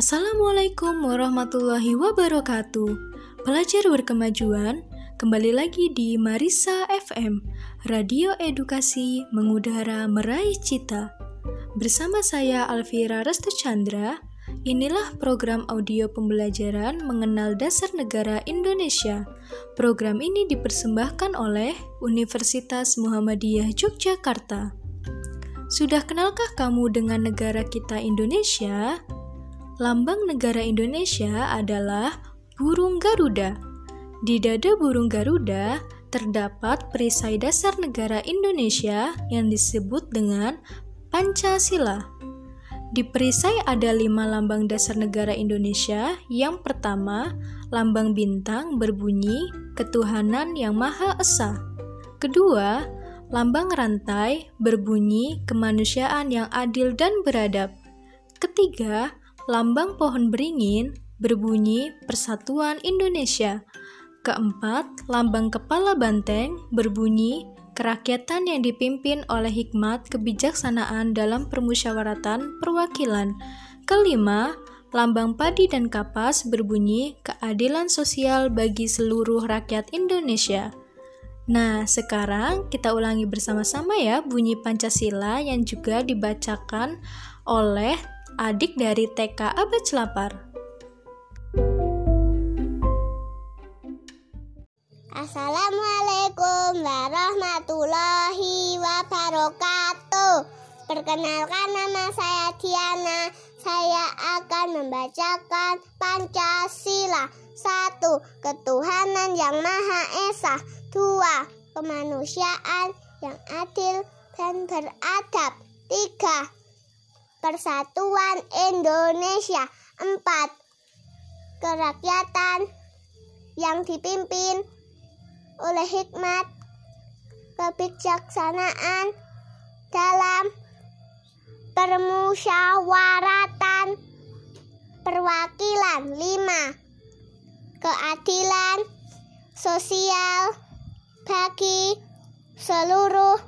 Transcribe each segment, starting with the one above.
Assalamualaikum warahmatullahi wabarakatuh. Pelajar berkemajuan, kembali lagi di Marisa FM, Radio Edukasi Mengudara Meraih Cita. Bersama saya Alvira Restu Chandra, inilah program audio pembelajaran mengenal dasar negara Indonesia. Program ini dipersembahkan oleh Universitas Muhammadiyah Yogyakarta. Sudah kenalkah kamu dengan negara kita Indonesia? Lambang negara Indonesia adalah burung Garuda. Di dada burung Garuda terdapat perisai dasar negara Indonesia yang disebut dengan Pancasila. Di perisai ada lima lambang dasar negara Indonesia. Yang pertama, lambang bintang berbunyi ketuhanan yang Maha Esa. Kedua, lambang rantai berbunyi kemanusiaan yang adil dan beradab. Ketiga, lambang pohon beringin berbunyi Persatuan Indonesia. Keempat, lambang kepala banteng berbunyi kerakyatan yang dipimpin oleh hikmat kebijaksanaan dalam permusyawaratan perwakilan. Kelima, lambang padi dan kapas berbunyi keadilan sosial bagi seluruh rakyat Indonesia. Nah, sekarang kita ulangi bersama-sama ya bunyi Pancasila yang juga dibacakan oleh adik dari TK Abad Celapar. Assalamualaikum warahmatullahi wabarakatuh. Perkenalkan nama saya Diana. Saya akan membacakan Pancasila. Satu, ketuhanan yang Maha Esa. Dua, kemanusiaan yang adil dan beradab. Tiga, Persatuan Indonesia. Empat, kerakyatan yang dipimpin oleh hikmat kebijaksanaan dalam permusyawaratan perwakilan. Lima, keadilan sosial bagi seluruh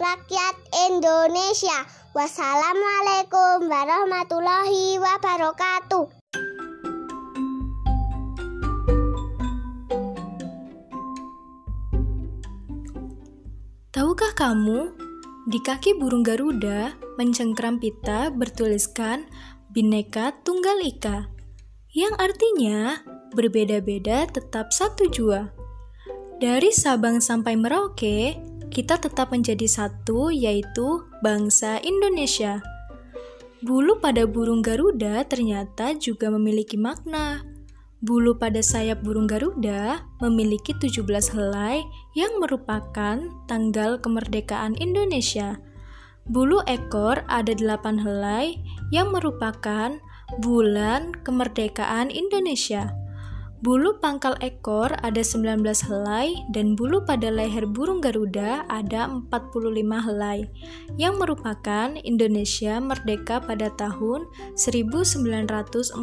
rakyat Indonesia. Wassalamualaikum warahmatullahi wabarakatuh. Tahukah kamu, di kaki burung Garuda mencengkram pita bertuliskan Bineka Tunggal Ika, yang artinya berbeda-beda tetap satu jua. Dari Sabang sampai Merauke, kita tetap menjadi satu, yaitu bangsa Indonesia. Bulu pada burung Garuda ternyata juga memiliki makna. Bulu pada sayap burung Garuda memiliki 17 helai yang merupakan tanggal kemerdekaan Indonesia. Bulu ekor ada 8 helai yang merupakan bulan kemerdekaan Indonesia. Bulu pangkal ekor ada 19 helai dan bulu pada leher burung Garuda ada 45 helai yang merupakan Indonesia merdeka pada tahun 1945.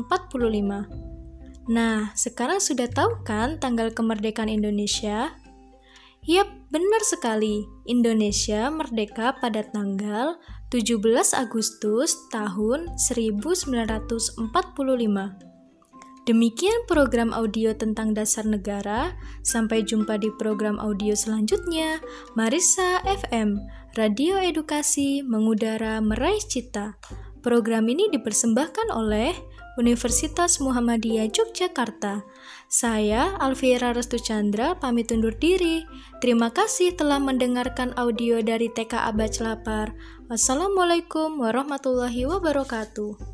Nah, sekarang sudah tahu kan tanggal kemerdekaan Indonesia? Yap, benar sekali. Indonesia merdeka pada tanggal 17 Agustus tahun 1945. Demikian program audio tentang dasar negara. Sampai jumpa di program audio selanjutnya. Marisa FM, Radio Edukasi Mengudara Meraih Cita. Program ini dipersembahkan oleh Universitas Muhammadiyah Yogyakarta. Saya Alvira Restu Chandra pamit undur diri. Terima kasih telah mendengarkan audio dari TK Abad Celapar. Wassalamualaikum warahmatullahi wabarakatuh.